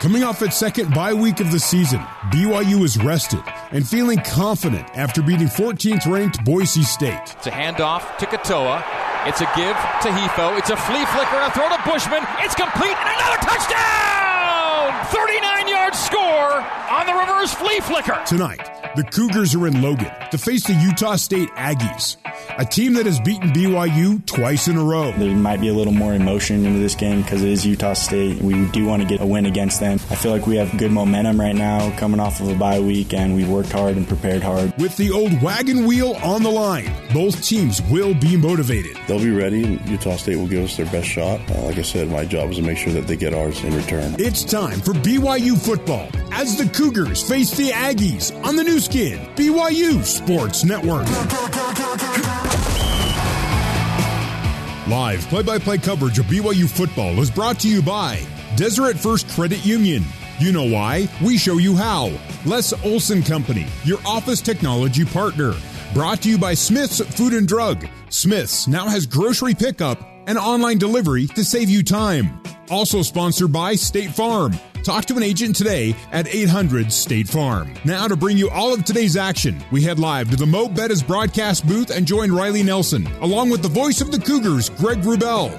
Coming off its second bye week of the season, BYU is rested and feeling confident after beating 14th ranked Boise State. It's a handoff to Katoa. It's a give to Hifo. It's a flea flicker, a throw to Bushman. It's complete, and another touchdown! 39 yard score on the reverse flea flicker. Tonight, the Cougars are in Logan to face the Utah State Aggies, a team that has beaten BYU twice in a row. There might be a little more emotion into this game because it is Utah State. We do want to get a win against them. I feel like we have good momentum right now coming off of a bye week, and we worked hard and prepared hard. With the old wagon wheel on the line, both teams will be motivated. They'll be ready, and Utah State will give us their best shot. Uh, like I said, my job is to make sure that they get ours in return. It's time for BYU football as the Cougars face the Aggies on the new skin, BYU Sports Network. Live play by play coverage of BYU football is brought to you by Deseret First Credit Union. You know why? We show you how. Les Olson Company, your office technology partner. Brought to you by Smith's Food and Drug. Smith's now has grocery pickup and online delivery to save you time. Also sponsored by State Farm. Talk to an agent today at 800 State Farm. Now, to bring you all of today's action, we head live to the Mo Bettas broadcast booth and join Riley Nelson, along with the voice of the Cougars, Greg Wrubell.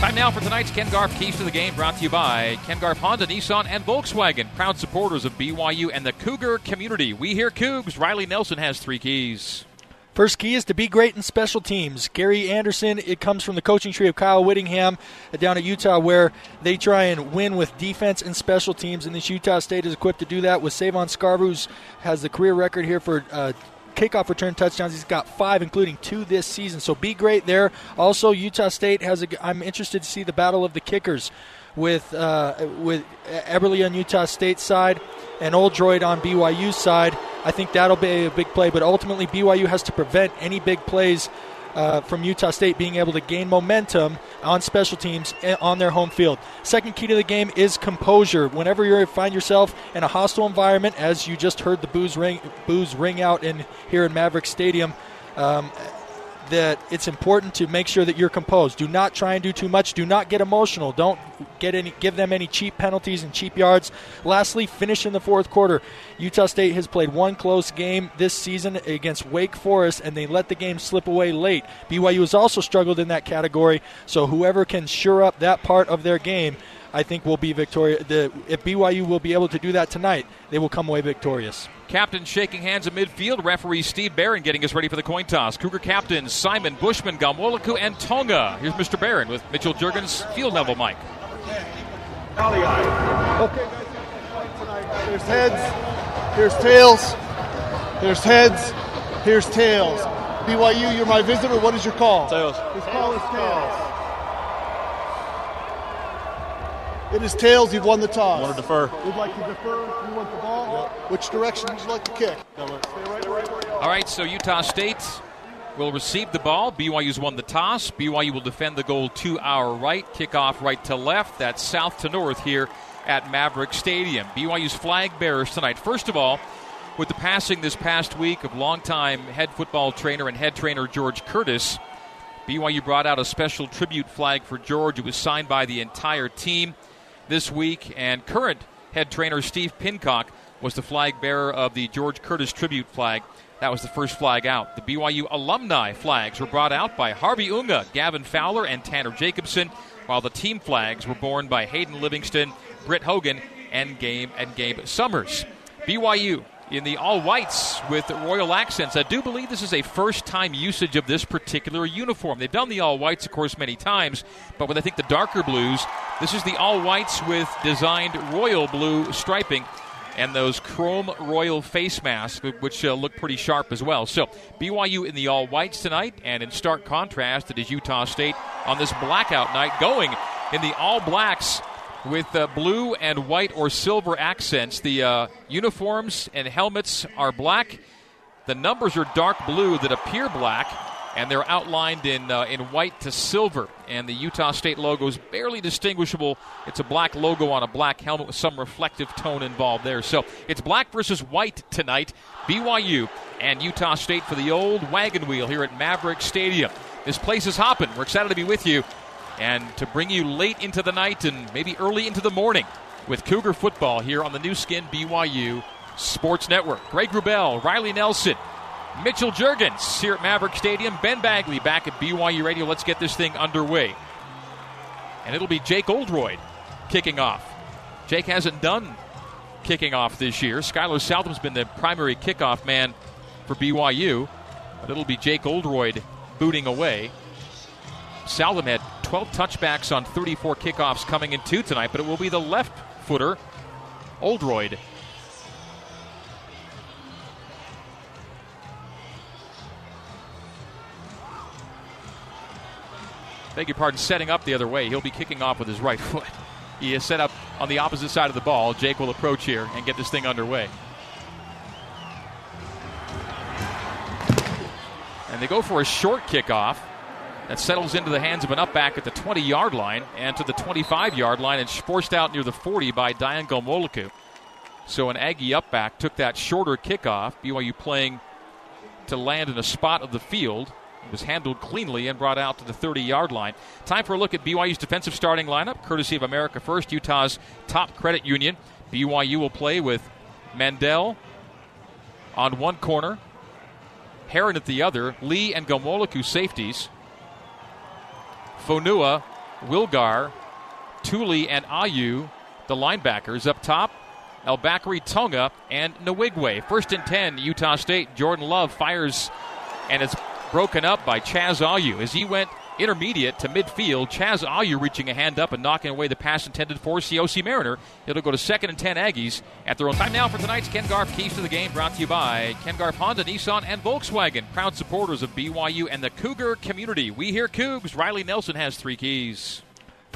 Time now for tonight's Ken Garff Keys to the Game, brought to you by Ken Garff Honda, Nissan, and Volkswagen, proud supporters of BYU and the Cougar community. We hear Cougs. Riley Nelson has three keys. First key is to be great in special teams. Gary Anderson, it comes from the coaching tree of Kyle Whittingham down at Utah, where they try and win with defense and special teams. And this Utah State is equipped to do that with Savon Scarver, who has the career record here for. Uh, kickoff return touchdowns. He's got five, including two this season. So be great there. Also, Utah State has a. I'm interested to see the battle of the kickers with uh, with Eberle on Utah State side and Oldroyd on BYU side. I think that'll be a big play, but ultimately BYU has to prevent any big plays uh, from Utah State being able to gain momentum on special teams on their home field. Second key to the game is composure. Whenever you find yourself in a hostile environment, as you just heard the booze ring, booze ring out in here in Maverick Stadium, um, that it's important to make sure that you're composed. Do not try and do too much. Do not get emotional. Don't get any give them any cheap penalties and cheap yards. Lastly, finish in the fourth quarter. Utah State has played one close game this season against Wake Forest and they let the game slip away late. BYU has also struggled in that category, so whoever can sure up that part of their game I think will be victorious. If BYU will be able to do that tonight, they will come away victorious. Captain shaking hands at midfield. Referee Steve Barron getting us ready for the coin toss. Cougar captains Simon, Bushman, Ghanwoloku, and Tonga. Here's Mr. Barron with Mitchell Juergens, field level mic. Okay, guys, There's heads, here's tails, there's heads, here's tails. BYU, you're my visitor. What is your call? Tails. His call is tails. It is tails. You've won the toss. Want to defer? We'd like to defer. You want the ball. Which direction would you like to kick? All right, so Utah State will receive the ball. BYU's won the toss. BYU will defend the goal to our right, kickoff right to left. That's south to north here at Maverick Stadium. BYU's flag bearers tonight. First of all, with the passing this past week of longtime head football trainer and head trainer George Curtis, BYU brought out a special tribute flag for George. It was signed by the entire team this week, and current head trainer Steve Pincock was the flag bearer of the George Curtis tribute flag. That was the first flag out. The BYU alumni flags were brought out by Harvey Unga, Gavin Fowler, and Tanner Jacobson, while the team flags were borne by Hayden Livingston, Britt Hogan, and Gabe and Gabe Summers. BYU in the all whites with royal accents. I do believe this is a first time usage of this particular uniform. They've done the all whites, of course, many times, but with I think the darker blues, this is the all whites with designed royal blue striping and those chrome royal face masks, which uh, look pretty sharp as well. So, BYU in the all whites tonight, and in stark contrast, it is Utah State on this blackout night going in the all blacks with uh, blue and white or silver accents. The uh, uniforms and helmets are black. The numbers are dark blue that appear black, and they're outlined in uh, in white to silver. And the Utah State logo is barely distinguishable. It's a black logo on a black helmet with some reflective tone involved there. So it's black versus white tonight. BYU and Utah State for the old wagon wheel here at Maverick Stadium. This place is hopping. We're excited to be with you and to bring you late into the night and maybe early into the morning with Cougar football here on the Nu Skin BYU Sports Network. Greg Wrubell, Riley Nelson, Mitchell Juergens here at Maverick Stadium. Ben Bagley back at BYU Radio. Let's get this thing underway. And it'll be Jake Oldroyd kicking off. Jake hasn't done kicking off this year. Skylar Southam's been the primary kickoff man for BYU, but it'll be Jake Oldroyd booting away. Southam had 12 touchbacks on 34 kickoffs coming in two tonight, but it will be the left footer, Oldroyd. Beg your pardon, setting up the other way. He'll be kicking off with his right foot. He is set up on the opposite side of the ball. Jake will approach here and get this thing underway. And they go for a short kickoff that settles into the hands of an upback at the 20 yard line and to the 25 yard line and forced out near the 40 by Dayan Ghanwoloku. So an Aggie upback took that shorter kickoff. BYU playing to land in a spot of the field. Was handled cleanly and brought out to the 30 yard line. Time for a look at BYU's defensive starting lineup, courtesy of America First, Utah's top credit union. BYU will play with Mandell on one corner, Herron at the other, Lee and Ghanwoloku safeties, Fonua, Wilgar, Tooley, and Ayu, the linebackers up top. El Bakri Tonga and Nwigwe. First and 10, Utah State. Jordan Love fires, and it's broken up by Chaz Ayu. As he went intermediate to midfield, Chaz Ayu reaching a hand up and knocking away the pass intended for Siaosi Mariner. It'll go to second and 10 Aggies at their own time now for tonight's Ken Garff Keys to the Game brought to you by Ken Garff Honda, Nissan, and Volkswagen. Proud supporters of BYU and the Cougar community. We hear Cougs. Riley Nelson has three keys.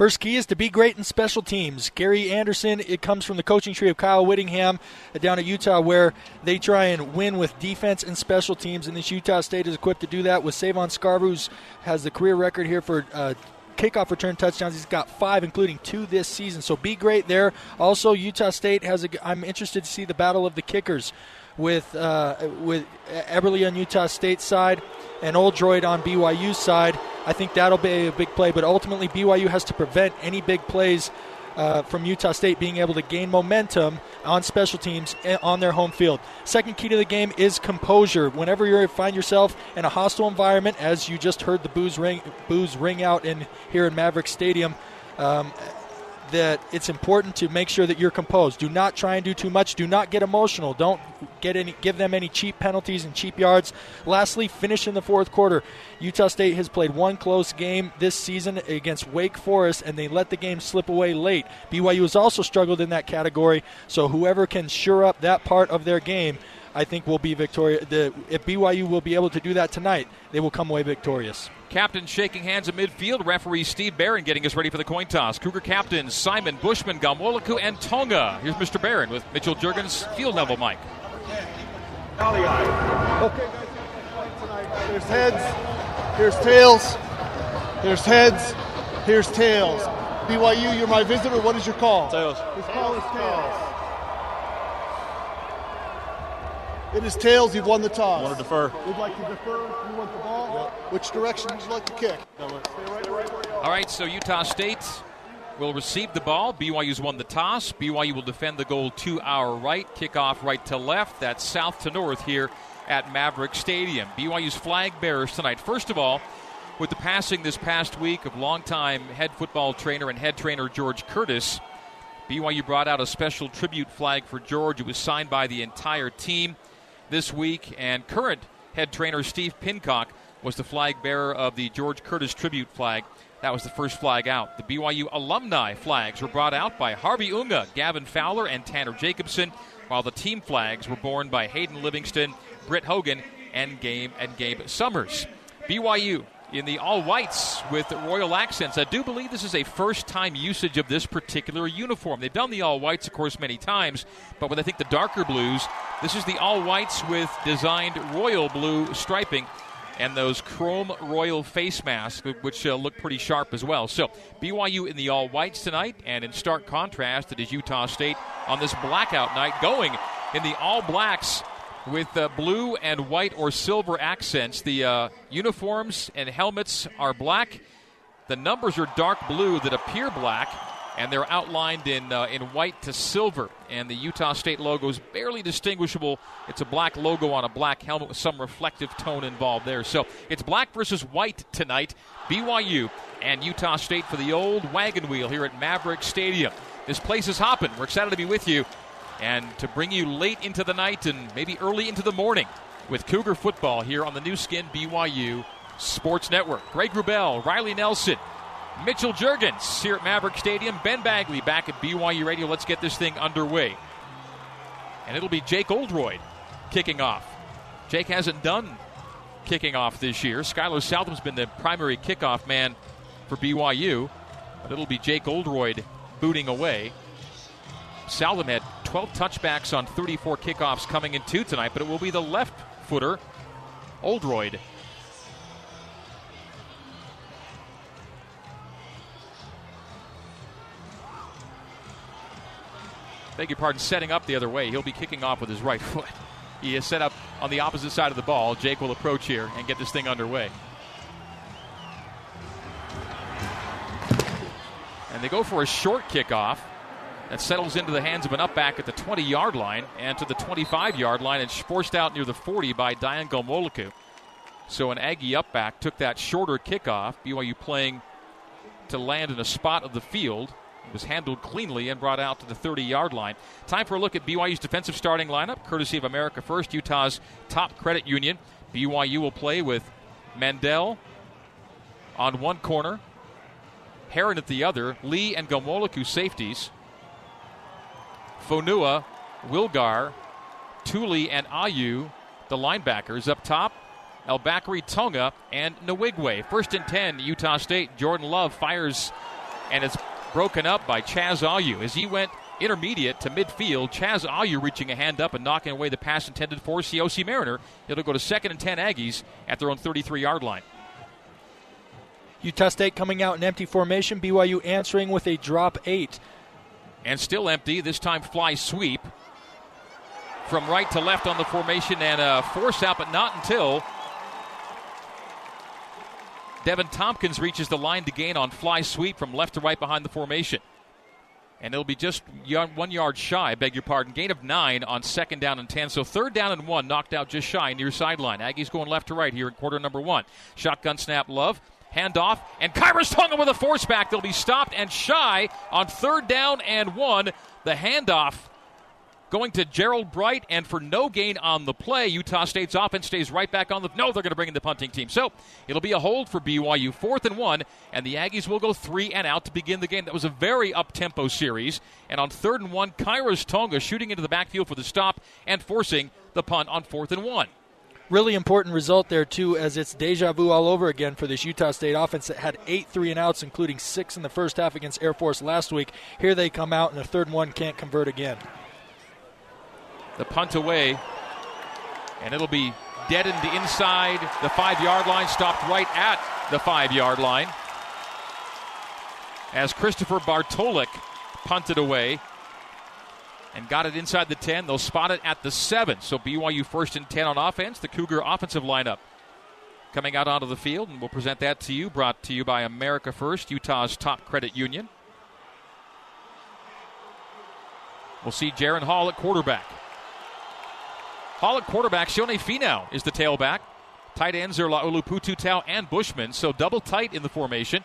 First key is to be great in special teams. Gary Anderson, it comes from the coaching tree of Kyle Whittingham down at Utah, where they try and win with defense and special teams. And this Utah State is equipped to do that with Savon Scarver, who has the career record here for. Uh, kickoff return touchdowns. He's got five, including two this season. So be great there. Also, Utah State has a. I'm interested to see the battle of the kickers with uh, with Eberle on Utah State side and Oldroyd on BYU side. I think that'll be a big play, but ultimately BYU has to prevent any big plays uh, from Utah State being able to gain momentum on special teams on their home field. Second key to the game is composure. Whenever you find yourself in a hostile environment, as you just heard the booze ring, booze ring out in here in Maverick Stadium, um, that it's important to make sure that you're composed. Do not try and do too much. Do not get emotional. Don't get any give them any cheap penalties and cheap yards. Lastly, finish in the fourth quarter. Utah State has played one close game this season against Wake Forest, and they let the game slip away late. BYU has also struggled in that category, so whoever can sure up that part of their game I think will be victorious. if BYU will be able to do that tonight, they will come away victorious. Captain shaking hands at midfield. Referee Steve Barron getting us ready for the coin toss. Cougar captains Simon Bushman, Ghanwoloku, and Tonga. Here's Mr. Barron with Mitchell Juergens, field level mic. Okay, guys. There's heads, here's tails, there's heads, here's tails. BYU, you're my visitor. What is your call? Tails. His call is tails. It is tails. You've won the toss. Want to defer? We'd like to defer. You want the ball? Yep. Which direction would you like to kick? All right, so Utah State will receive the ball. BYU's won the toss. BYU will defend the goal to our right, kickoff right to left. That's south to north here at Maverick Stadium. BYU's flag bearers tonight. First of all, with the passing this past week of longtime head football trainer and head trainer George Curtis, BYU brought out a special tribute flag for George. It was signed by the entire team this week, and current head trainer Steve Pincock was the flag bearer of the George Curtis tribute flag. That was the first flag out. The BYU alumni flags were brought out by Harvey Unga, Gavin Fowler, and Tanner Jacobson, while the team flags were borne by Hayden Livingston, Britt Hogan, and Game and Gabe Summers. BYU in the all whites with royal accents. I do believe this is a first time usage of this particular uniform. They've done the all whites, of course, many times, but with I think the darker blues, this is the all whites with designed royal blue striping and those chrome royal face masks, which uh, look pretty sharp as well. So BYU in the all whites tonight, and in stark contrast, it is Utah State on this blackout night going in the all blacks with uh, blue and white or silver accents. The uh, uniforms and helmets are black. The numbers are dark blue that appear black, and they're outlined in uh, in white to silver. And the Utah State logo is barely distinguishable. It's a black logo on a black helmet with some reflective tone involved there. So it's black versus white tonight. BYU and Utah State for the old wagon wheel here at Maverick Stadium. This place is hopping. We're excited to be with you and to bring you late into the night and maybe early into the morning with Cougar football here on the Nu Skin BYU Sports Network. Greg Wrubell, Riley Nelson, Mitchell Juergens here at Maverick Stadium. Ben Bagley back at BYU Radio. Let's get this thing underway. And it'll be Jake Oldroyd kicking off. Jake hasn't done kicking off this year. Skylar Southam's been the primary kickoff man for BYU, but it'll be Jake Oldroyd booting away. Southam had 12 touchbacks on 34 kickoffs coming in two tonight, but it will be the left footer, Oldroyd. Beg your pardon, setting up the other way. He'll be kicking off with his right foot. He is set up on the opposite side of the ball. Jake will approach here and get this thing underway. And they go for a short kickoff that settles into the hands of an upback at the 20 yard line and to the 25 yard line and forced out near the 40 by Dayan Ghanwoloku. So an Aggie upback took that shorter kickoff. BYU playing to land in a spot of the field. It was handled cleanly and brought out to the 30 yard line. Time for a look at BYU's defensive starting lineup, courtesy of America First, Utah's top credit union. BYU will play with Mandell on one corner, Herron at the other, Lee and Ghanwoloku safeties. Fonua, Wilgar, Tooley, and Ayu, the linebackers up top. El Bakri Tonga and Nwigwe. First and 10, Utah State. Jordan Love fires, and it's broken up by Chaz Ayu. As he went intermediate to midfield, Chaz Ayu reaching a hand up and knocking away the pass intended for Siaosi Mariner. It'll go to second and 10 Aggies at their own 33 yard line. Utah State coming out in empty formation. BYU answering with a drop eight and still empty. This time fly sweep from right to left on the formation and a force out, but not until Deven Thompkins reaches the line to gain on fly sweep from left to right behind the formation. And it'll be just one yard shy, beg your pardon. Gain of nine on second down and 10. So third down and one, knocked out just shy near sideline. Aggies going left to right here in quarter number one. Shotgun snap, Love handoff, and Khyiris Tonga with a force back. They'll be stopped and shy on third down and one. The handoff going to Gerold Bright, and for no gain on the play, Utah State's offense stays right back on the. No, they're going to bring in the punting team. So it'll be a hold for BYU, fourth and one, and the Aggies will go three and out to begin the game. That was a very up tempo series. And on third and one, Khyiris Tonga shooting into the backfield for the stop and forcing the punt on fourth and one really important result there too, as it's deja vu all over again for this Utah State offense that had eight three and outs, including six in the first half against Air Force last week. Here they come out, and the third one can't convert again. The punt away, and it'll be deadened inside the five yard line, stopped right at the five yard line. As Christopher Bartolek punted away and got it inside the 10. They'll spot it at the 7. So BYU first and 10 on offense. The Cougar offensive lineup coming out onto the field, and we'll present that to you. Brought to you by America First, Utah's top credit union. We'll see Jaren Hall at quarterback. Hall at quarterback. Sione Finau is the tailback. Tight ends are Laulu Tau and Bushman, so double tight in the formation.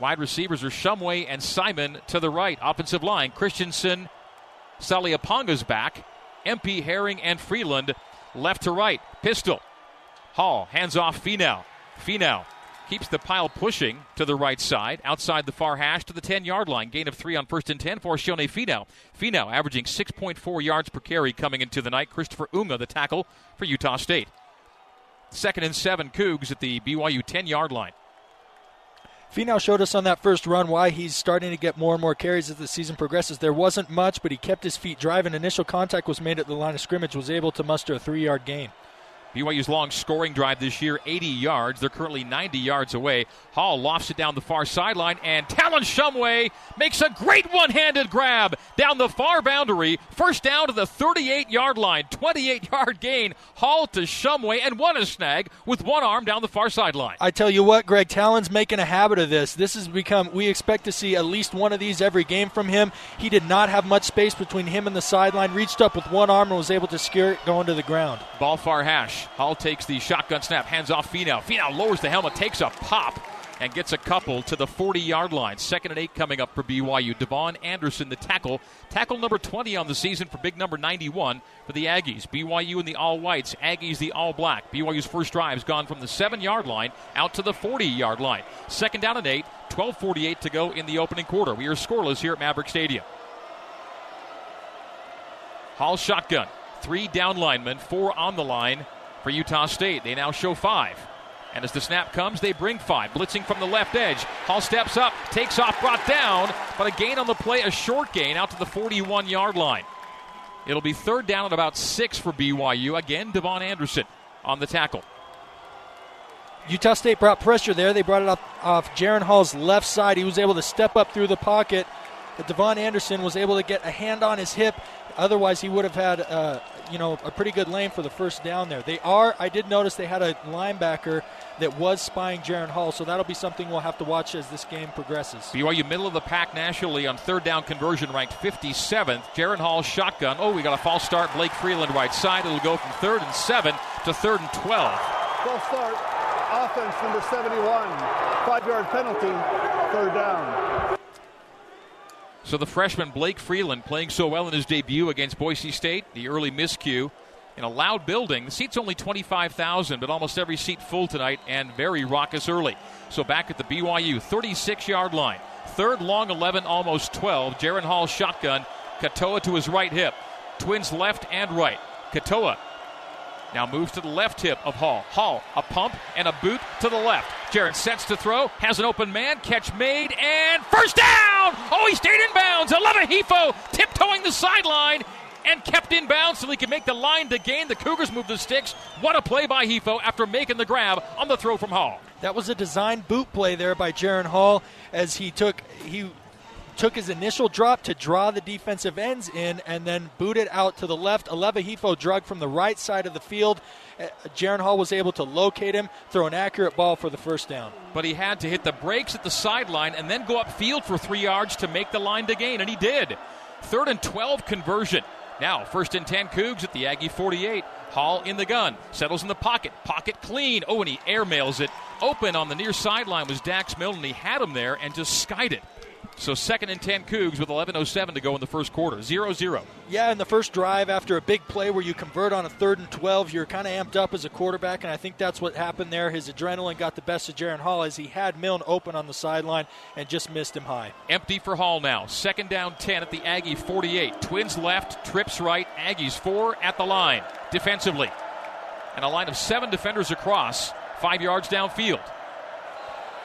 Wide receivers are Shumway and Simon to the right. Offensive line, Christensen, Saliaponga's back. Empey, Herring, and Freeland left to right. Pistol. Hall hands off Finau. Finau keeps the pile pushing to the right side, outside the far hash to the 10 yard line. Gain of three on first and 10 for Sione Finau. Finau averaging 6.4 yards per carry coming into the night. Christopher Unga, the tackle for Utah State. Second and seven, Cougs at the BYU 10 yard line. Finau showed us on that first run why he's starting to get more and more carries as the season progresses. There wasn't much, but he kept his feet driving. Initial contact was made at the line of scrimmage, was able to muster a three yard gain. BYU's long scoring drive this year, 80 yards. They're currently 90 yards away. Hall lofts it down the far sideline, and Talon Shumway makes a great one handed grab down the far boundary. First down to the 38 yard line. 28 yard gain. Hall to Shumway, and one a snag with one arm down the far sideline. I tell you what, Greg, Talon's making a habit of this. This has become, we expect to see at least one of these every game from him. He did not have much space between him and the sideline, reached up with one arm and was able to secure it going to the ground. Ball far hash. Hall takes the shotgun snap, hands off Finau. Finau lowers the helmet, takes a pop, and gets a couple to the 40 yard line. Second and eight coming up for BYU. Devon Anderson, the tackle. Tackle number 20 on the season for big number 91 for the Aggies. BYU in the all whites, Aggies the all black. BYU's first drive has gone from the seven yard line out to the 40 yard line. Second down and eight, 12.48 to go in the opening quarter. We are scoreless here at Maverick Stadium. Hall shotgun. Three down linemen, four on the line for Utah State. They now show five. And as the snap comes, they bring five. Blitzing from the left edge. Hall steps up, takes off, brought down, but a gain on the play, a short gain out to the 41 yard line. It'll be third down at about six for BYU. Again, Devon Anderson on the tackle. Utah State brought pressure there. They brought it up off Jaren Hall's left side. He was able to step up through the pocket. But Devon Anderson was able to get a hand on his hip. Otherwise, he would have had, uh, you know, a pretty good lane for the first down there. They are. I did notice they had a linebacker that was spying Jaren Hall, so that'll be something we'll have to watch as this game progresses. BYU middle of the pack nationally on third down conversion, ranked 57th. Jaren Hall shotgun. Oh, we got a false start. Blake Freeland right side. It'll go from third and seven to third and 12. False start. Offense number 71. Five yard penalty. Third down. So the freshman Blake Freeland playing so well in his debut against Boise State, the early miscue in a loud building. The seat's only 25,000, but almost every seat full tonight and very raucous early. So back at the BYU 36 yard line. Third long 11, almost 12. Jaren Hall shotgun. Katoa to his right hip. Twins left and right. Katoa now moves to the left hip of Hall. Hall, a pump and a boot to the left. Jared sets to throw, has an open man, catch made, and first down! Oh, he stayed in bounds. Aleva Hifo tiptoeing the sideline and kept in bounds so he could make the line to gain. The Cougars move the sticks. What a play by Hifo after making the grab on the throw from Hall. That was a designed boot play there by Jaren Hall as he took he took his initial drop to draw the defensive ends in and then booted out to the left. Aleva Hifo drug from the right side of the field. Uh, Jaren Hall was able to locate him, throw an accurate ball for the first down. But he had to hit the brakes at the sideline and then go upfield for three yards to make the line to gain, and he did. Third and 12 conversion. Now, first and 10 Cougs at the Aggie 48. Hall in the gun, settles in the pocket, pocket clean. Oh, and he airmails it. Open on the near sideline was Dax Milne. He had him there and just skied it. So second and 10 Cougs with 11.07 to go in the first quarter. 0 0. Yeah, in the first drive, after a big play where you convert on a third and 12, you're kind of amped up as a quarterback, and I think that's what happened there. His adrenaline got the best of Jaren Hall as he had Milne open on the sideline and just missed him high. Empty for Hall now. Second down 10 at the Aggie 48. Twins left, trips right, Aggies 4 at the line defensively. And a line of seven defenders across, five yards downfield.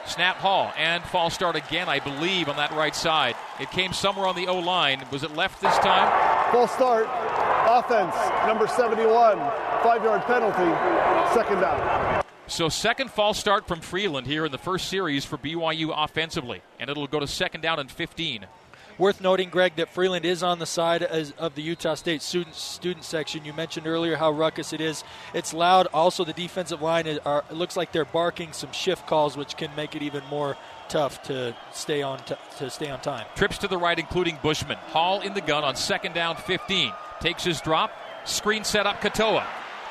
Snap Hall and false start again, I believe, on that right side. It came somewhere on the O line. Was it left this time? False start. Offense, number 71. Five yard penalty. Second down. So, second false start from Freeland here in the first series for BYU offensively. And it'll go to second down and 15. Worth noting, Greg, that Freeland is on the side of the Utah State student student section. You mentioned earlier how ruckus it is. It's loud. Also, the defensive line is, are, it looks like they're barking some shift calls, which can make it even more tough to stay on t- to stay on time. Trips to the right, including Bushman. Hall in the gun on second down, 15. Takes his drop. Screen set up Katoa.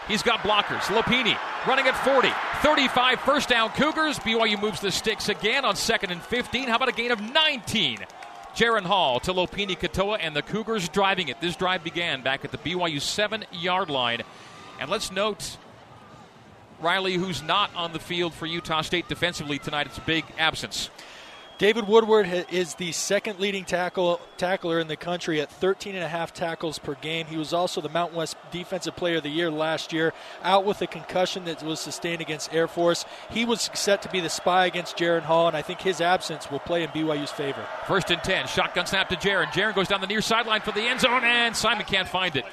He's got blockers. Lopini running at 40. 35 first down Cougars. BYU moves the sticks again on second and 15. How about a gain of 19? Jaren Hall to Lopini Katoa, and the Cougars driving it. This drive began back at the BYU seven yard line. And let's note Riley, who's not on the field for Utah State defensively tonight. It's a big absence. David Woodward is the second leading tackle tackler in the country at 13 and a half tackles per game. He was also the Mountain West Defensive Player of the Year last year, out with a concussion that was sustained against Air Force. He was set to be the spy against Jaren Hall, and I think his absence will play in BYU's favor. First and 10, shotgun snap to Jaren. Jaren goes down the near sideline for the end zone, and Simon can't find it.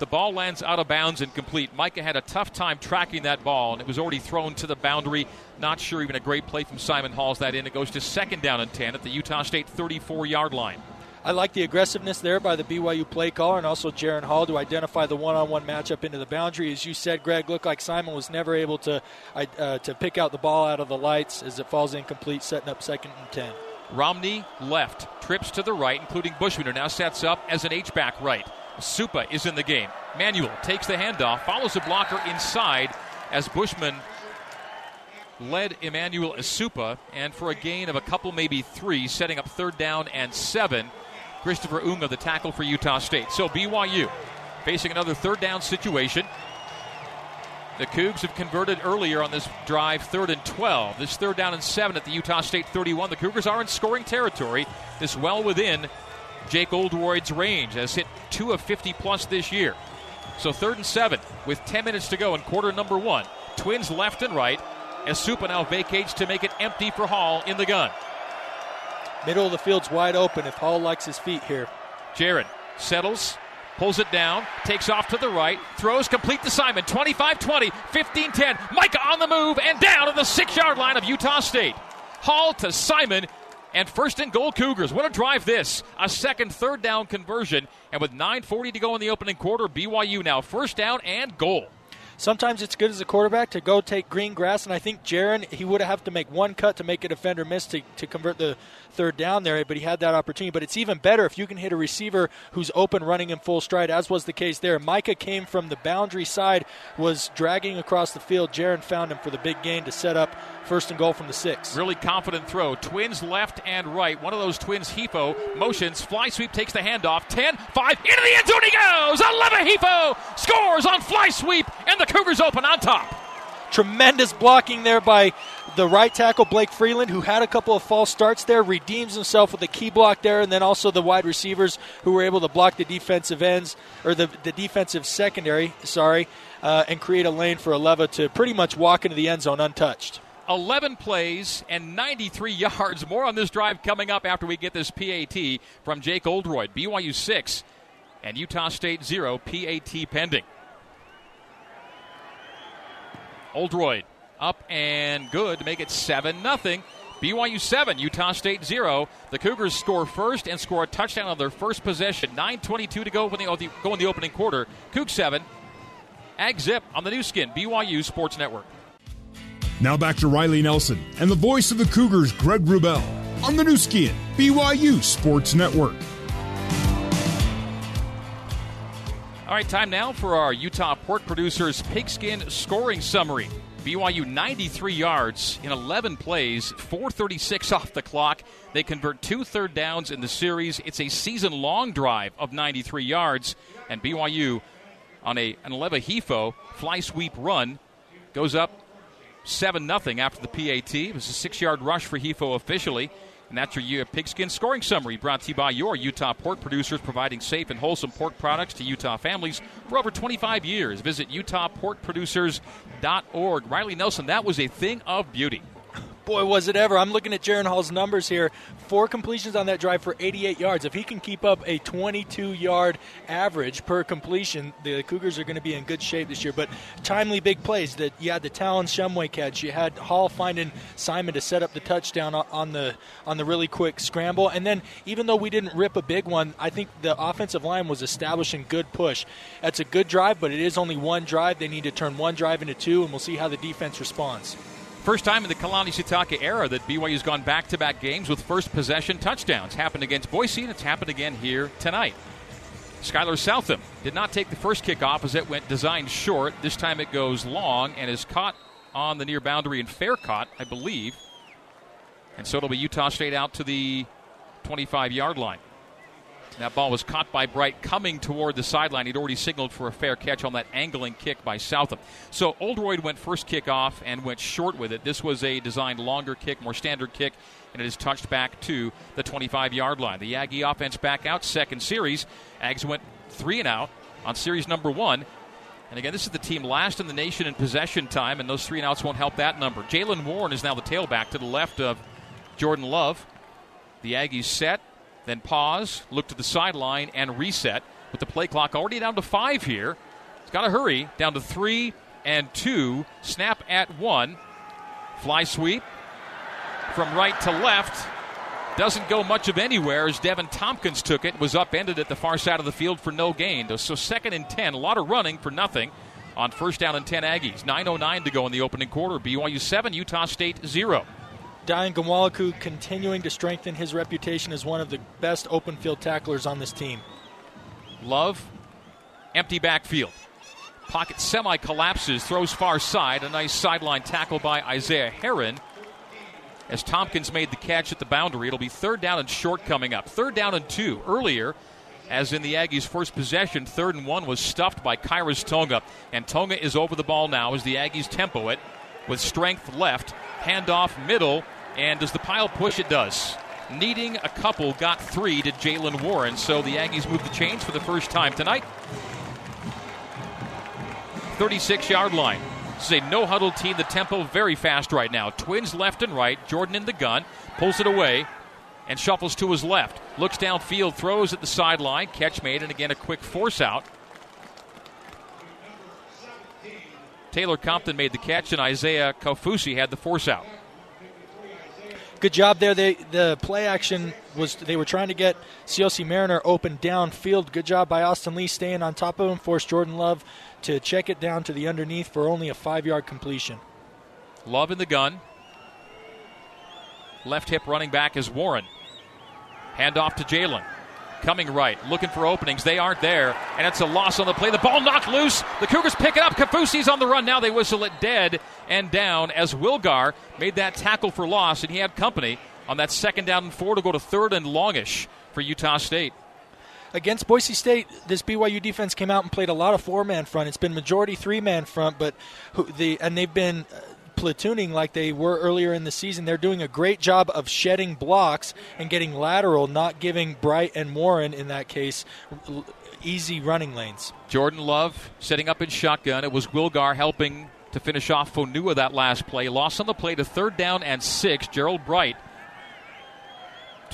The ball lands out of bounds and complete. Micah had a tough time tracking that ball, and it was already thrown to the boundary. Not sure even a great play from Simon hauls that in. It goes to second down and 10 at the Utah State 34 yard line. I like the aggressiveness there by the BYU play caller and also Jaren Hall to identify the one-on-one matchup into the boundary. As you said, Greg, looked like Simon was never able to uh, to pick out the ball out of the lights as it falls incomplete, setting up second and ten. Romney left, trips to the right, including Bushman, who now sets up as an H-back right. Supa is in the game. Manuel takes the handoff, follows the blocker inside as Bushman led Emmanuel Esukpa, and for a gain of a couple, maybe three, setting up third down and seven. Christopher Unga, the tackle for Utah State. So BYU facing another third down situation. The Cougs have converted earlier on this drive, third and 12. This third down and seven at the Utah State 31. The Cougars are in scoring territory. This well within Jake Oldroyd's range, has hit two of 50 plus this year. So third and seven with 10 minutes to go in quarter number one. Twins left and right. Esukpa now vacates to make it empty for Hall in the gun. Middle of the field's wide open if Hall likes his feet here. Jared settles, pulls it down, takes off to the right, throws complete to Simon. 25 20, 15 10. Micah on the move and down to the six yard line of Utah State. Hall to Simon and first and goal Cougars. What a drive this. A second third down conversion. And with 9.40 to go in the opening quarter, BYU now first down and goal sometimes it's good as a quarterback to go take green grass. And I think Jaren, he would have to make one cut to make a defender miss to, to convert the third down there, but he had that opportunity. But it's even better if you can hit a receiver who's open running in full stride, as was the case there. Micah came from the boundary side, was dragging across the field. Jaren found him for the big gain to set up first and goal from the six. Really confident throw. Twins left and right. One of those twins, Hifo, motions. Fly sweep takes the handoff. 10, 5, into the end zone he goes! Aleva Hifo scores on fly sweep, and the Cougars open on top. Tremendous blocking there by the right tackle Blake Freeland, who had a couple of false starts there, redeems himself with a key block there, and then also the wide receivers who were able to block the defensive ends or the, the defensive secondary, sorry, uh, and create a lane for Aleva to pretty much walk into the end zone untouched. 11 plays and 93 yards. More on this drive coming up after we get this PAT from Jake Oldroyd. BYU 6 and Utah State 0. PAT pending. Oldroyd up and good to make it 7 0. BYU 7, Utah State 0. The Cougars score first and score a touchdown on their first possession. 9.22 to go, when go in the opening quarter. Coug 7, Ag Zip on the Nu Skin, BYU Sports Network. Now back to Riley Nelson and the voice of the Cougars, Greg Wrubell, on the Nu Skin, BYU Sports Network. All right, time now for our Utah Pork Producers Pigskin Scoring Summary. BYU 93 yards in 11 plays, 436 off the clock. They convert two third downs in the series. It's a season long drive of 93 yards, and BYU on a, an Aleva Hifo fly sweep run goes up 7 0 after the PAT. It was a six yard rush for Hifo officially. And that's your year of pigskin scoring summary brought to you by your Utah pork producers, providing safe and wholesome pork products to Utah families for over 25 years. Visit UtahPorkProducers.org. Riley Nelson, that was a thing of beauty. Boy, was it ever. I'm looking at Jaren Hall's numbers here. Four completions on that drive for 88 yards. If he can keep up a 22 yard average per completion, the Cougars are going to be in good shape this year. But timely big plays. That You had the Talon Shumway catch. You had Hall finding Simon to set up the touchdown on the on the really quick scramble. And then, even though we didn't rip a big one, I think the offensive line was establishing good push. That's a good drive, but it is only one drive. They need to turn one drive into two, and we'll see how the defense responds. First time in the Kalani Sitake era that BYU's gone back to back games with first possession touchdowns. Happened against Boise, and it's happened again here tonight. Skylar Southam did not take the first kickoff as it went designed short. This time it goes long and is caught on the near boundary and fair caught, I believe. And so it'll be Utah State out to the 25 yard line. That ball was caught by Bright coming toward the sideline. He'd already signaled for a fair catch on that angling kick by Southam. So Oldroyd went first kick off and went short with it. This was a designed longer kick, more standard kick, and it is touched back to the 25 yard line. The Aggie offense back out, second series. Ags went three and out on series number one. And again, this is the team last in the nation in possession time, and those three and outs won't help that number. Jaylen Warren is now the tailback to the left of Jordan Love. The Aggies set then pause, look to the sideline, and reset. with the play clock already down to five here. He's got to hurry down to three and two. Snap at one. Fly sweep from right to left. Doesn't go much of anywhere as Deven Thompkins took it, was upended at the far side of the field for no gain. So second and 10, a lot of running for nothing on first down and 10 Aggies. 9.09 to go in the opening quarter. BYU 7, Utah State 0. Dayan Ghanwoloku continuing to strengthen his reputation as one of the best open field tacklers on this team. Love, empty backfield. Pocket semi collapses, throws far side. A nice sideline tackle by Isaiah Herron as Thompkins made the catch at the boundary. It'll be third down and short coming up. Third down and two. Earlier, as in the Aggies' first possession, third and one was stuffed by Khyiris Tonga. And Tonga is over the ball now as the Aggies tempo it with strength left. Handoff middle. And does the pile push? It does. Needing a couple, got three to Jaylen Warren. So the Aggies move the chains for the first time tonight. 36 yard line. This is a no huddle team. The tempo very fast right now. Twins left and right. Jordan in the gun. Pulls it away and shuffles to his left. Looks downfield, throws at the sideline. Catch made, and again a quick force out. Taylor Compton made the catch, and Isaiah Kaufusi had the force out. Good job there. They, the play action was they were trying to get Siaosi Mariner open downfield. Good job by Austin Lee staying on top of him, forced Jordan Love to check it down to the underneath for only a five yard completion. Love in the gun. Left hip running back is Warren. Hand off to Jaylen. Coming right, looking for openings. They aren't there, and it's a loss on the play. The ball knocked loose. The Cougars pick it up. Kaufusi's on the run. Now they whistle it dead and down as Wilgar made that tackle for loss, and he had company on that second down and four to go to third and longish for Utah State against Boise State, this BYU defense came out and played a lot of four man front. It's been majority three man front, but the and they've been platooning like they were earlier in the season. They're doing a great job of shedding blocks and getting lateral, not giving Bright and Warren, in that case, easy running lanes. Jordan Love setting up in shotgun. It was Wilgar helping to finish off Fonua that last play. Loss on the play to third down and six. Gerold Bright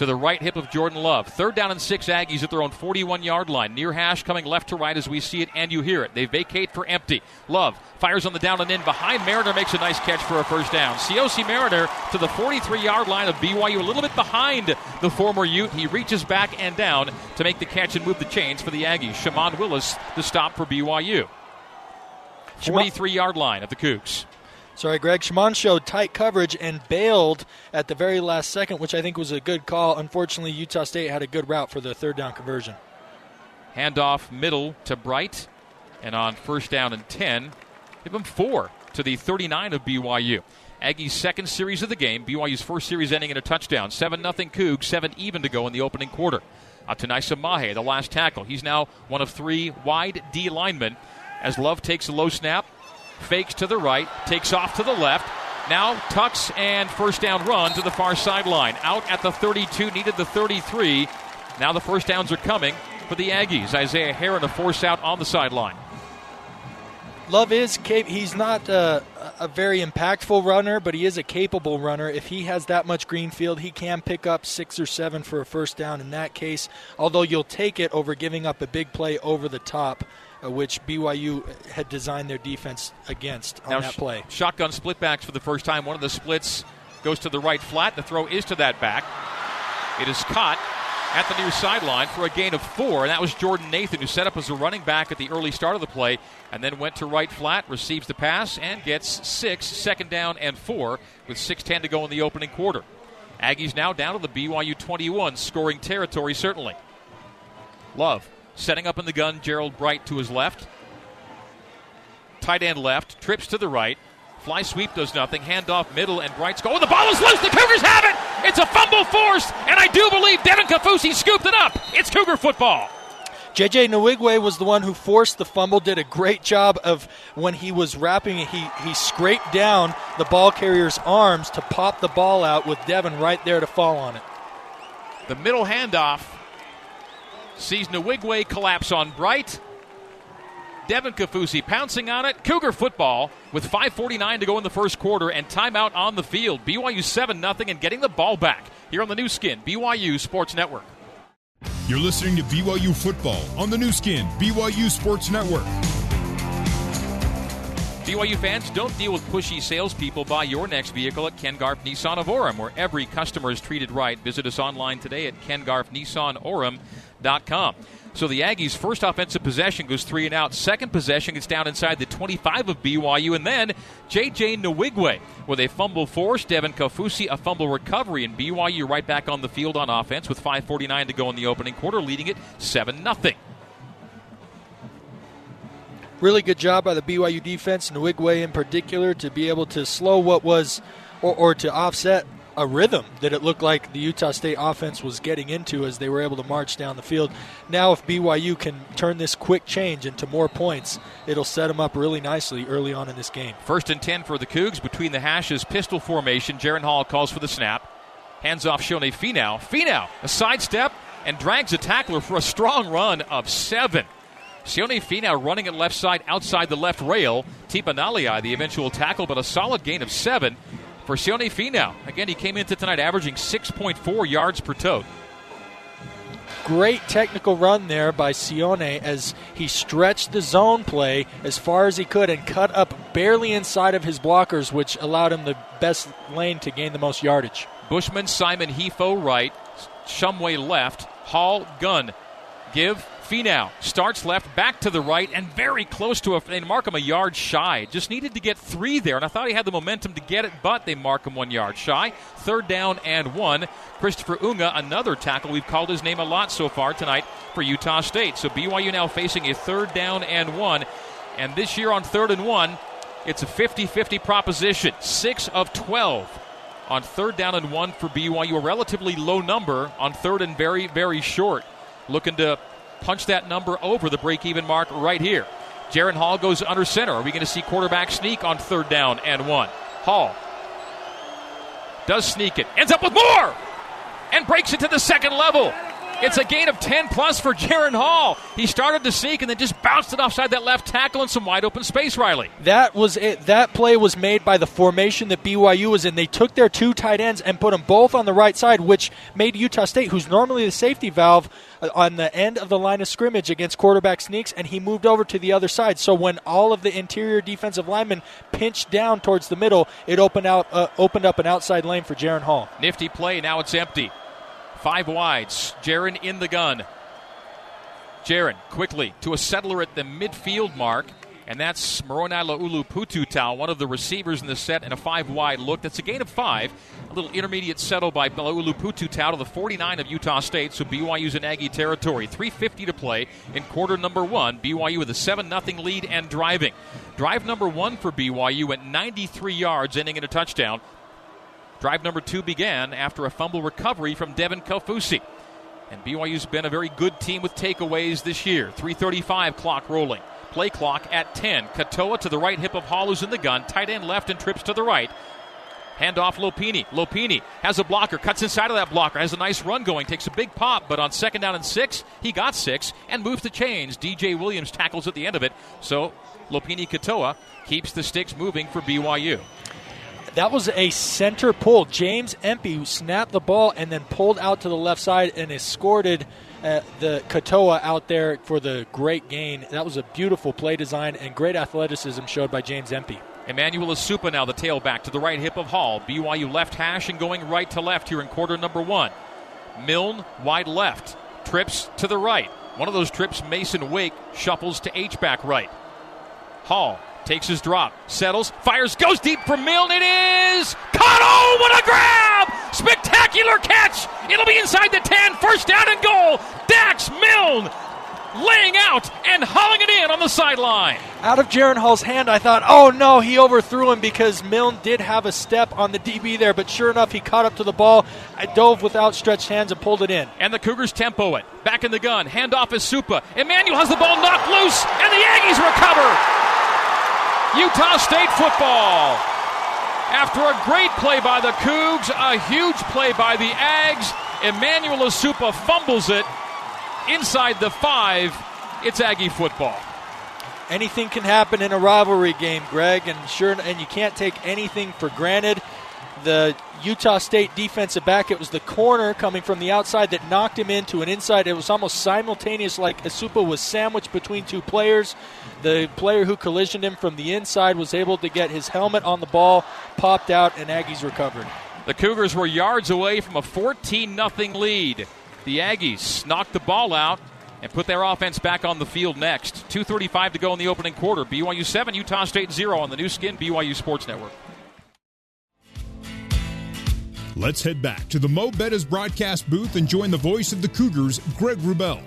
to the right hip of Jordan Love. Third down and six Aggies at their own 41 yard line. Near hash coming left to right as we see it and you hear it. They vacate for empty. Love fires on the down and in behind. Mariner makes a nice catch for a first down. Siaosi Mariner to the 43 yard line of BYU, a little bit behind the former Ute. He reaches back and down to make the catch and move the chains for the Aggies. Shammond Willis the stop for BYU. 43 yard line of the Cougs. Sorry, Greg. Shammond showed tight coverage and bailed at the very last second, which I think was a good call. Unfortunately, Utah State had a good route for the third down conversion. Handoff middle to Bright, and on first down and 10, give him four to the 39 of BYU. Aggie's second series of the game. BYU's first series ending in a touchdown. 7 0 Cougs, 7 even to go in the opening quarter. Atunaisa Mahe, the last tackle. He's now one of three wide D linemen as Love takes a low snap, fakes to the right, takes off to the left. Now tucks and first down run to the far sideline. Out at the 32, needed the 33. Now the first downs are coming for the Aggies. Isaiah Herron a force out on the sideline. Love is he's not a, a, very impactful runner, but he is a capable runner. If he has that much green field, he can pick up six or seven for a first down in that case. Although you'll take it over giving up a big play over the top uh, which BYU had designed their defense against on now, that play. Sh- shotgun splitbacks for the first time. One of the splits goes to the right flat. The throw is to that back. It is caught at the near sideline for a gain of four, and that was Jordan Nathan, who set up as a running back at the early start of the play, and then went to right flat, receives the pass, and gets six, second down and four, with 6.10 to go in the opening quarter. Aggies now down to the BYU 21, scoring territory, certainly. Love Setting up in the gun, Gerold Bright to his left. Tight end left, trips to the right. Fly sweep does nothing. Handoff middle, and Bright's go. Oh, the ball is loose. The Cougars have it. It's a fumble forced, and I do believe Devin Kaufusi scooped it up. It's Cougar football. JJ Nwigwe was the one who forced the fumble, did a great job of when he was wrapping it, he, he scraped down the ball carrier's arms to pop the ball out with Devin right there to fall on it. The middle handoff Sees Nwigwe collapse on Bright. Devin Kaufusi pouncing on it. Cougar football with 5.49 to go in the first quarter and timeout on the field. BYU 7 0 and getting the ball back here on the Nu Skin, BYU Sports Network. You're listening to BYU Football on the Nu Skin, BYU Sports Network. BYU fans, don't deal with pushy salespeople. Buy your next vehicle at Ken Garff Nissan of Orem, where every customer is treated right. Visit us online today at kengarffnissanorem.com. So the Aggies' first offensive possession goes three and out. Second possession gets down inside the 25 of BYU. And then J.J. Nwigwe with a fumble force. Devin Kaufusi, a fumble recovery. And BYU right back on the field on offense with 5.49 to go in the opening quarter, leading it 7 0. Really good job by the BYU defense, Nwigwe in particular, to be able to slow what was, or, or to offset a rhythm that it looked like the Utah State offense was getting into as they were able to march down the field. Now, if BYU can turn this quick change into more points, it'll set them up really nicely early on in this game. First and 10 for the Cougs between the hashes, pistol formation. Jaren Hall calls for the snap. Hands off Sione Finau. Finau, a sidestep, and drags a tackler for a strong run of seven. Sione Finau running at left side outside the left rail. Tipa Galeai, the eventual tackle, but a solid gain of seven for Sione Finau. Again, he came into tonight averaging 6.4 yards per tote. Great technical run there by Sione as he stretched the zone play as far as he could and cut up barely inside of his blockers, which allowed him the best lane to gain the most yardage. Bushman, Simon, Hefo right, Shumway left, Hall, Gunn. Give Finau starts left, back to the right, and very close to a. They mark him a yard shy. Just needed to get three there, and I thought he had the momentum to get it, but they mark him one yard shy. Third down and one. Christopher Unga, another tackle. We've called his name a lot so far tonight for Utah State. So BYU now facing a third down and one. And this year on third and one, it's a 50 50 proposition. Six of 12 on third down and one for BYU. A relatively low number on third and very, very short. Looking to punch that number over the break even mark right here. Jaren Hall goes under center. Are we going to see quarterback sneak on third down and one? Hall does sneak it, ends up with more, and breaks it to the second level. It's a gain of 10 plus for Jaren Hall. He started to sneak and then just bounced it offside that left tackle in some wide open space, Riley. That was it. That play was made by the formation that BYU was in. They took their two tight ends and put them both on the right side, which made Utah State, who's normally the safety valve, uh, on the end of the line of scrimmage against quarterback sneaks, and he moved over to the other side. So when all of the interior defensive linemen pinched down towards the middle, it opened out uh, opened up an outside lane for Jaren Hall. Nifty play. Now it's empty. Five wides. Jaren in the gun. Jaren quickly to a settler at the midfield mark. And that's Moroni Laulu Pututau, one of the receivers in the set, and a five wide look. That's a gain of five. A little intermediate settle by Laulu Pututau to the 49 of Utah State. So BYU's in Aggie territory. 3.50 to play in quarter number one. BYU with a 7 0 lead and driving. Drive number one for BYU went 93 yards, ending in a touchdown. Drive number two began after a fumble recovery from Devin Kaufusi. And BYU's been a very good team with takeaways this year. 335 clock rolling. Play clock at 10. Katoa to the right hip of Hall, who's in the gun. Tight end left and trips to the right. Handoff Lopini. Lopini has a blocker, cuts inside of that blocker, has a nice run going, takes a big pop, but on second down and six, he got six and moves the chains. DJ Williams tackles at the end of it. So Lopini Katoa keeps the sticks moving for BYU. That was a center pull. James Empey snapped the ball and then pulled out to the left side and escorted uh, the Katoa out there for the great gain. That was a beautiful play design and great athleticism showed by James Empey. Emmanuel Esukpa now the tailback to the right hip of Hall. BYU left hash and going right to left here in quarter number one. Milne wide left. Trips to the right. One of those trips, Mason Wake shuffles to H back right. Hall takes his drop, settles, fires, goes deep for Milne. It is caught. Oh, what a grab! Spectacular catch. It'll be inside the 10. First down and goal. Dax Milne laying out and hauling it in on the sideline. Out of Jaren Hall's hand, I thought, oh no, he overthrew him because Milne did have a step on the DB there, but sure enough, he caught up to the ball, I dove with outstretched hands and pulled it in. And the Cougars tempo it. Back in the gun, handoff is Supa. Emmanuel has the ball knocked loose, and the Aggies recover. Utah State football. After a great play by the Cougs, a huge play by the Ags, Emmanuel Esukpa fumbles it inside the five. It's Aggie football. Anything can happen in a rivalry game, Greg, and sure, and you can't take anything for granted. the Utah State defensive back. It was the corner coming from the outside that knocked him into an inside. It was almost simultaneous, like Esukpa was sandwiched between two players. The player who collisioned him from the inside was able to get his helmet on the ball, popped out, and Aggies recovered. The Cougars were yards away from a 14 0 lead. The Aggies knocked the ball out and put their offense back on the field next. 2.35 to go in the opening quarter. BYU 7, Utah State 0 on the Nu Skin BYU Sports Network. Let's head back to the Mo Betta's broadcast booth and join the voice of the Cougars, Greg Wrubell.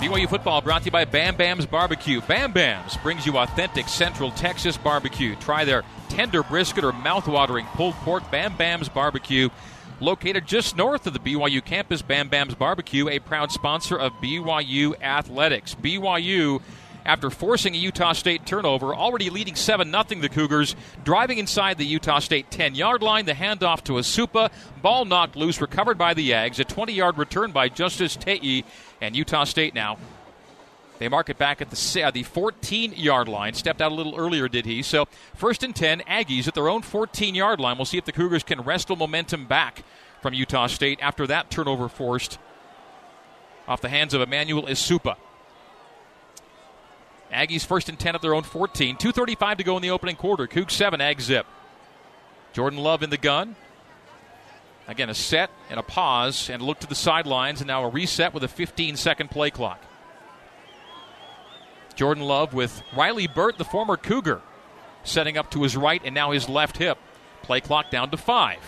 BYU football brought to you by Bam Bam's Barbecue. Bam Bam's brings you authentic Central Texas barbecue. Try their tender brisket or mouth-watering pulled pork. Bam Bam's Barbecue, located just north of the BYU campus. Bam Bam's Barbecue, a proud sponsor of BYU athletics. BYU after forcing a Utah State turnover, already leading 7 0 the Cougars, driving inside the Utah State 10 yard line. The handoff to Esukpa. Ball knocked loose, recovered by the Yags. A 20 yard return by Justice Tei. And Utah State now they mark it back at the uh, the 14 yard line. Stepped out a little earlier, did he? So first and 10, Aggies at their own 14 yard line. We'll see if the Cougars can wrestle momentum back from Utah State after that turnover forced off the hands of Emmanuel Esukpa. Aggies first and 10 at their own 14. 2.35 to go in the opening quarter. Coug 7, Ag zip. Jordan Love in the gun. Again, a set and a pause and a look to the sidelines, and now a reset with a 15 second play clock. Jordan Love with Riley Burt, the former Cougar, setting up to his right and now his left hip. Play clock down to five.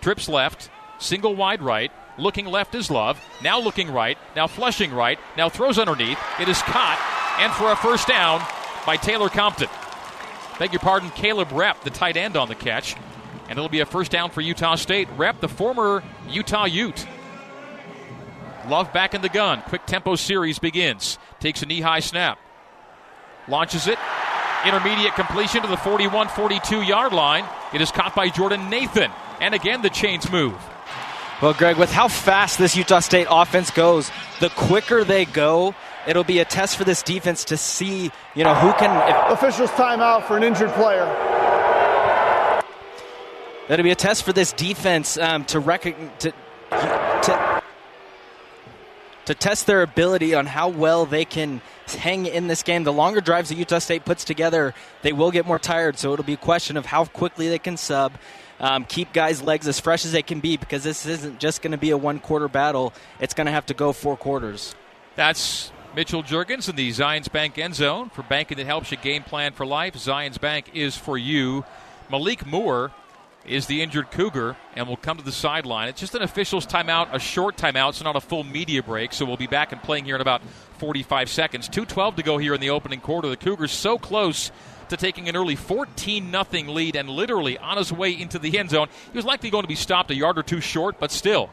Trips left, single wide right. Looking left is Love. Now looking right. Now flushing right. Now throws underneath. It is caught and for a first down by Taylor Compton. Beg your pardon, Caleb Repp, the tight end on the catch. And it'll be a first down for Utah State. Repp, the former Utah Ute. Love back in the gun. Quick tempo series begins. Takes a knee high snap. Launches it. Intermediate completion to the 41 42 yard line. It is caught by Jordan Nathan. And again, the chains move. Well, Greg, with how fast this Utah State offense goes, the quicker they go, it'll be a test for this defense to see, you know, who can. If, Officials timeout for an injured player. That'll be a test for this defense um, to recognize to, to to test their ability on how well they can hang in this game. The longer drives that Utah State puts together, they will get more tired. So it'll be a question of how quickly they can sub. Um, keep guys' legs as fresh as they can be because this isn't just going to be a one quarter battle. It's going to have to go four quarters. That's Mitchell Juergens in the Zions Bank end zone for banking that helps you game plan for life. Zions Bank is for you. Malik Moore is the injured Cougar and will come to the sideline. It's just an official's timeout, a short timeout, so not a full media break. So we'll be back and playing here in about 45 seconds. 2.12 to go here in the opening quarter. The Cougars so close to taking an early 14 0 lead and literally on his way into the end zone. He was likely going to be stopped a yard or two short, but still.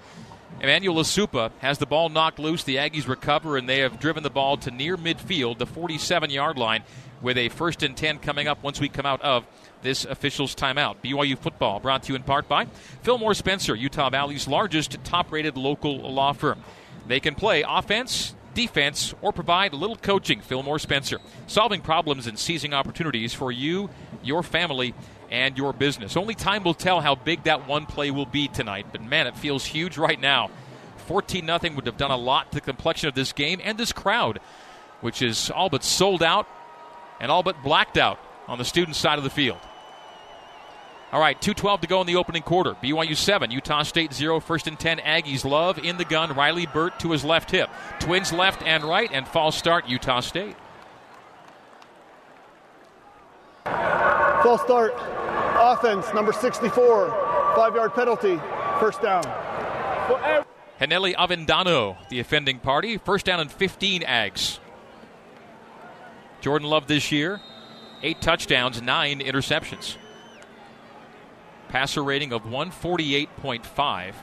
Emmanuel Esukpa has the ball knocked loose. The Aggies recover, and they have driven the ball to near midfield, the 47 yard line, with a first and 10 coming up once we come out of this official's timeout. BYU football brought to you in part by Fillmore Spencer, Utah Valley's largest top rated local law firm. They can play offense, defense, or provide a little coaching. Fillmore Spencer, solving problems and seizing opportunities for you, your family, and your business. Only time will tell how big that one play will be tonight, but man, it feels huge right now. 14 0 would have done a lot to the complexion of this game and this crowd, which is all but sold out and all but blacked out on the student side of the field. All right, 2.12 to go in the opening quarter. BYU 7, Utah State 0, first and 10. Aggies love in the gun. Riley Burt to his left hip. Twins left and right, and false start, Utah State. False start. Offense, number 64. Five yard penalty. First down. Haneli Avendano, the offending party. First down and 15 Ags. Jordan Love this year, eight touchdowns, nine interceptions. Passer rating of 148.5.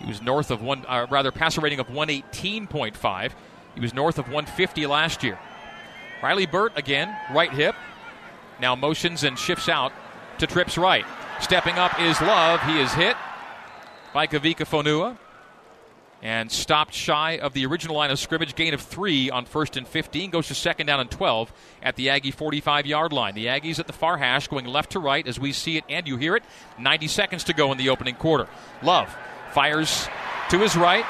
He was north of one, uh, rather, passer rating of 118.5. He was north of 150 last year. Riley Burt again, right hip. Now motions and shifts out to Trips right. Stepping up is Love. He is hit by Kavika Fonua. And stopped shy of the original line of scrimmage. Gain of three on first and 15. Goes to second down and 12 at the Aggie 45 yard line. The Aggies at the far hash going left to right as we see it and you hear it. 90 seconds to go in the opening quarter. Love fires to his right.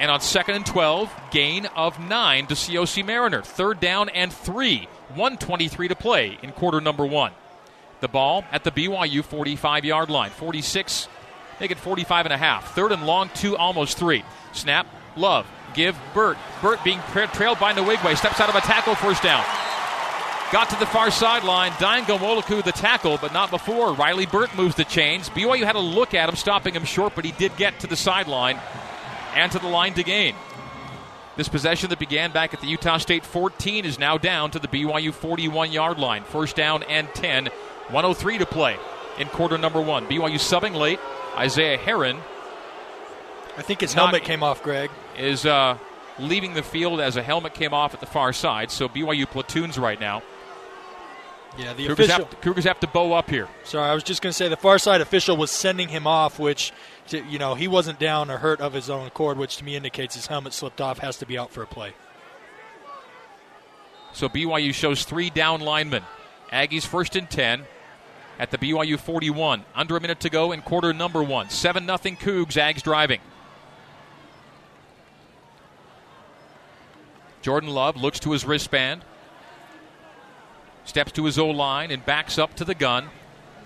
And on second and 12, gain of nine to COC Mariner. Third down and three. 123 to play in quarter number one. The ball at the BYU 45 yard line. 46 Make it 45 and a half. Third and long, two, almost three. Snap, Love, give Burt. Burt being trailed by Nwigwe. Steps out of a tackle, first down. Got to the far sideline. Dayan Ghanwoloku the tackle, but not before. Riley Burt moves the chains. BYU had a look at him, stopping him short, but he did get to the sideline and to the line to gain. This possession that began back at the Utah State 14 is now down to the BYU 41 yard line. First down and 10. 103 to play in quarter number one. BYU subbing late. Isaiah Herron. I think his helmet came off, Greg. Is uh, leaving the field as a helmet came off at the far side. So BYU platoons right now. Yeah, the Cougars official. have, Cougars have to bow up here. Sorry, I was just going to say the far side official was sending him off, which, you know, he wasn't down or hurt of his own accord, which to me indicates his helmet slipped off, has to be out for a play. So BYU shows three down linemen. Aggies first and 10 at the BYU 41. Under a minute to go in quarter number one. 7 0 Cougs, Ags driving. Jordan Love looks to his wristband, steps to his O line, and backs up to the gun.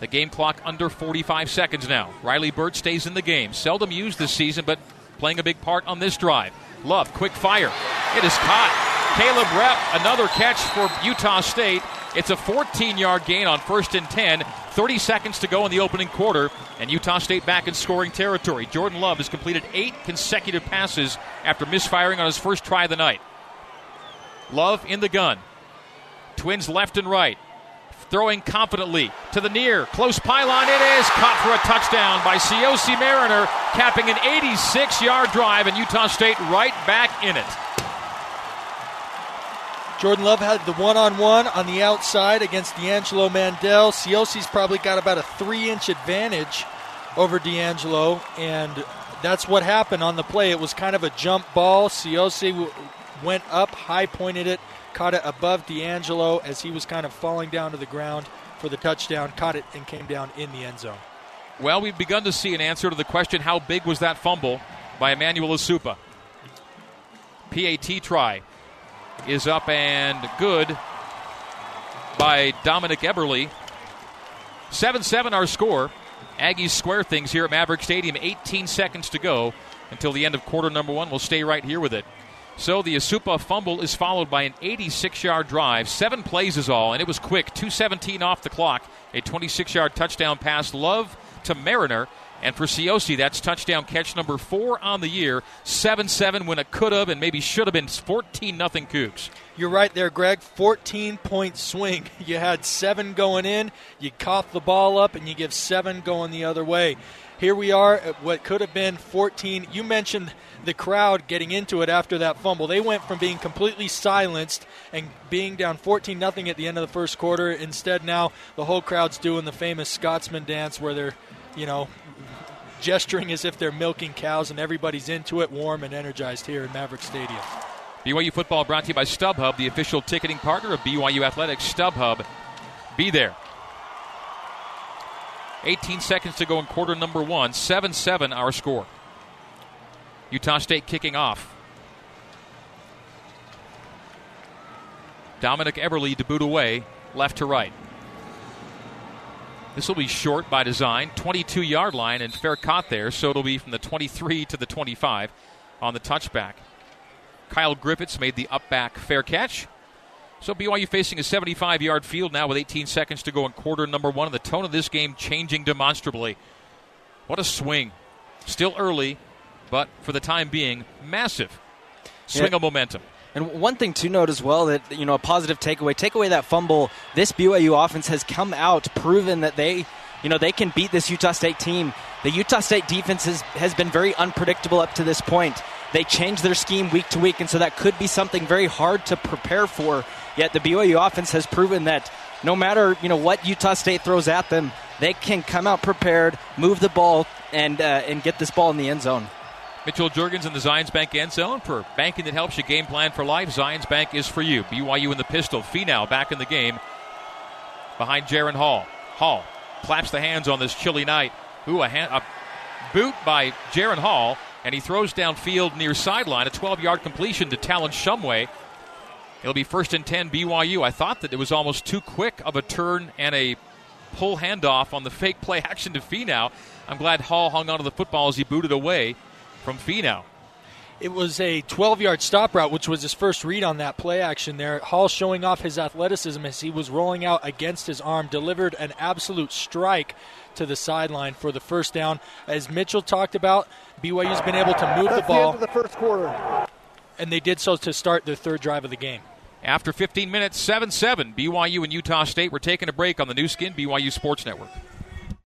The game clock under 45 seconds now. Riley Burt stays in the game. Seldom used this season, but playing a big part on this drive. Love, quick fire. It is caught. Caleb Repp, another catch for Utah State. It's a 14 yard gain on first and 10. 30 seconds to go in the opening quarter, and Utah State back in scoring territory. Jordan Love has completed eight consecutive passes after misfiring on his first try of the night. Love in the gun. Twins left and right. Throwing confidently to the near. Close pylon. It is caught for a touchdown by COC Mariner, capping an 86 yard drive, and Utah State right back in it. Jordan Love had the one on one on the outside against D'Angelo Mandell. COC's probably got about a three inch advantage over D'Angelo, and that's what happened on the play. It was kind of a jump ball. COC went up, high pointed it, caught it above D'Angelo as he was kind of falling down to the ground for the touchdown, caught it, and came down in the end zone. Well, we've begun to see an answer to the question how big was that fumble by Emmanuel Esukpa? PAT try is up and good by Dominic Eberle. 7 7 our score. Aggies square things here at Maverick Stadium. 18 seconds to go until the end of quarter number one. We'll stay right here with it. So the Esukpa fumble is followed by an 86 yard drive. Seven plays is all, and it was quick. 217 off the clock. A 26 yard touchdown pass. Love to Mariner. And for COC, that's touchdown catch number four on the year. 7 7 when it could have and maybe should have been 14 0 Cougs. You're right there, Greg. 14 point swing. You had seven going in, you cough the ball up, and you give seven going the other way. Here we are at what could have been 14. You mentioned the crowd getting into it after that fumble. They went from being completely silenced and being down 14 nothing at the end of the first quarter. Instead, now the whole crowd's doing the famous Scotsman dance where they're, you know, gesturing as if they're milking cows, and everybody's into it, warm and energized here in Maverick Stadium. BYU football brought to you by StubHub, the official ticketing partner of BYU Athletics. StubHub, be there. 18 seconds to go in quarter number one. 7 7 our score. Utah State kicking off. Dominic Eberle to boot away, left to right. This will be short by design, 22 yard line, and fair caught there, so it'll be from the 23 to the 25 on the touchback. Kyle Griffitts made the up back fair catch. So BYU facing a 75 yard field now with 18 seconds to go in quarter number one, and the tone of this game changing demonstrably. What a swing. Still early, but for the time being, massive swing yeah. of momentum. And one thing to note as well that you know a positive takeaway, take away that fumble. This BYU offense has come out, proven that they, you know, they can beat this Utah State team. The Utah State defense has, has been very unpredictable up to this point. They change their scheme week to week, and so that could be something very hard to prepare for. Yet the BYU offense has proven that no matter you know what Utah State throws at them, they can come out prepared, move the ball, and uh, and get this ball in the end zone. Mitchell Juergens in the Zions Bank end zone for banking that helps you game plan for life. Zions Bank is for you. BYU in the pistol. Finau back in the game behind Jaren Hall. Hall claps the hands on this chilly night. Ooh, a, hand, a boot by Jaren Hall, and he throws downfield near sideline a 12-yard completion to Talon Shumway. It'll be first and 10 BYU. I thought that it was almost too quick of a turn and a pull handoff on the fake play action to Finau. I'm glad Hall hung onto the football as he booted away from Finau. It was a 12 yard stop route, which was his first read on that play action there. Hall showing off his athleticism as he was rolling out against his arm, delivered an absolute strike to the sideline for the first down. As Mitchell talked about, BYU's been able to move That's the ball. The, the first quarter. And they did so to start their third drive of the game. After 15 minutes, 7 7, BYU and Utah State. We're taking a break on the Nu Skin BYU Sports Network.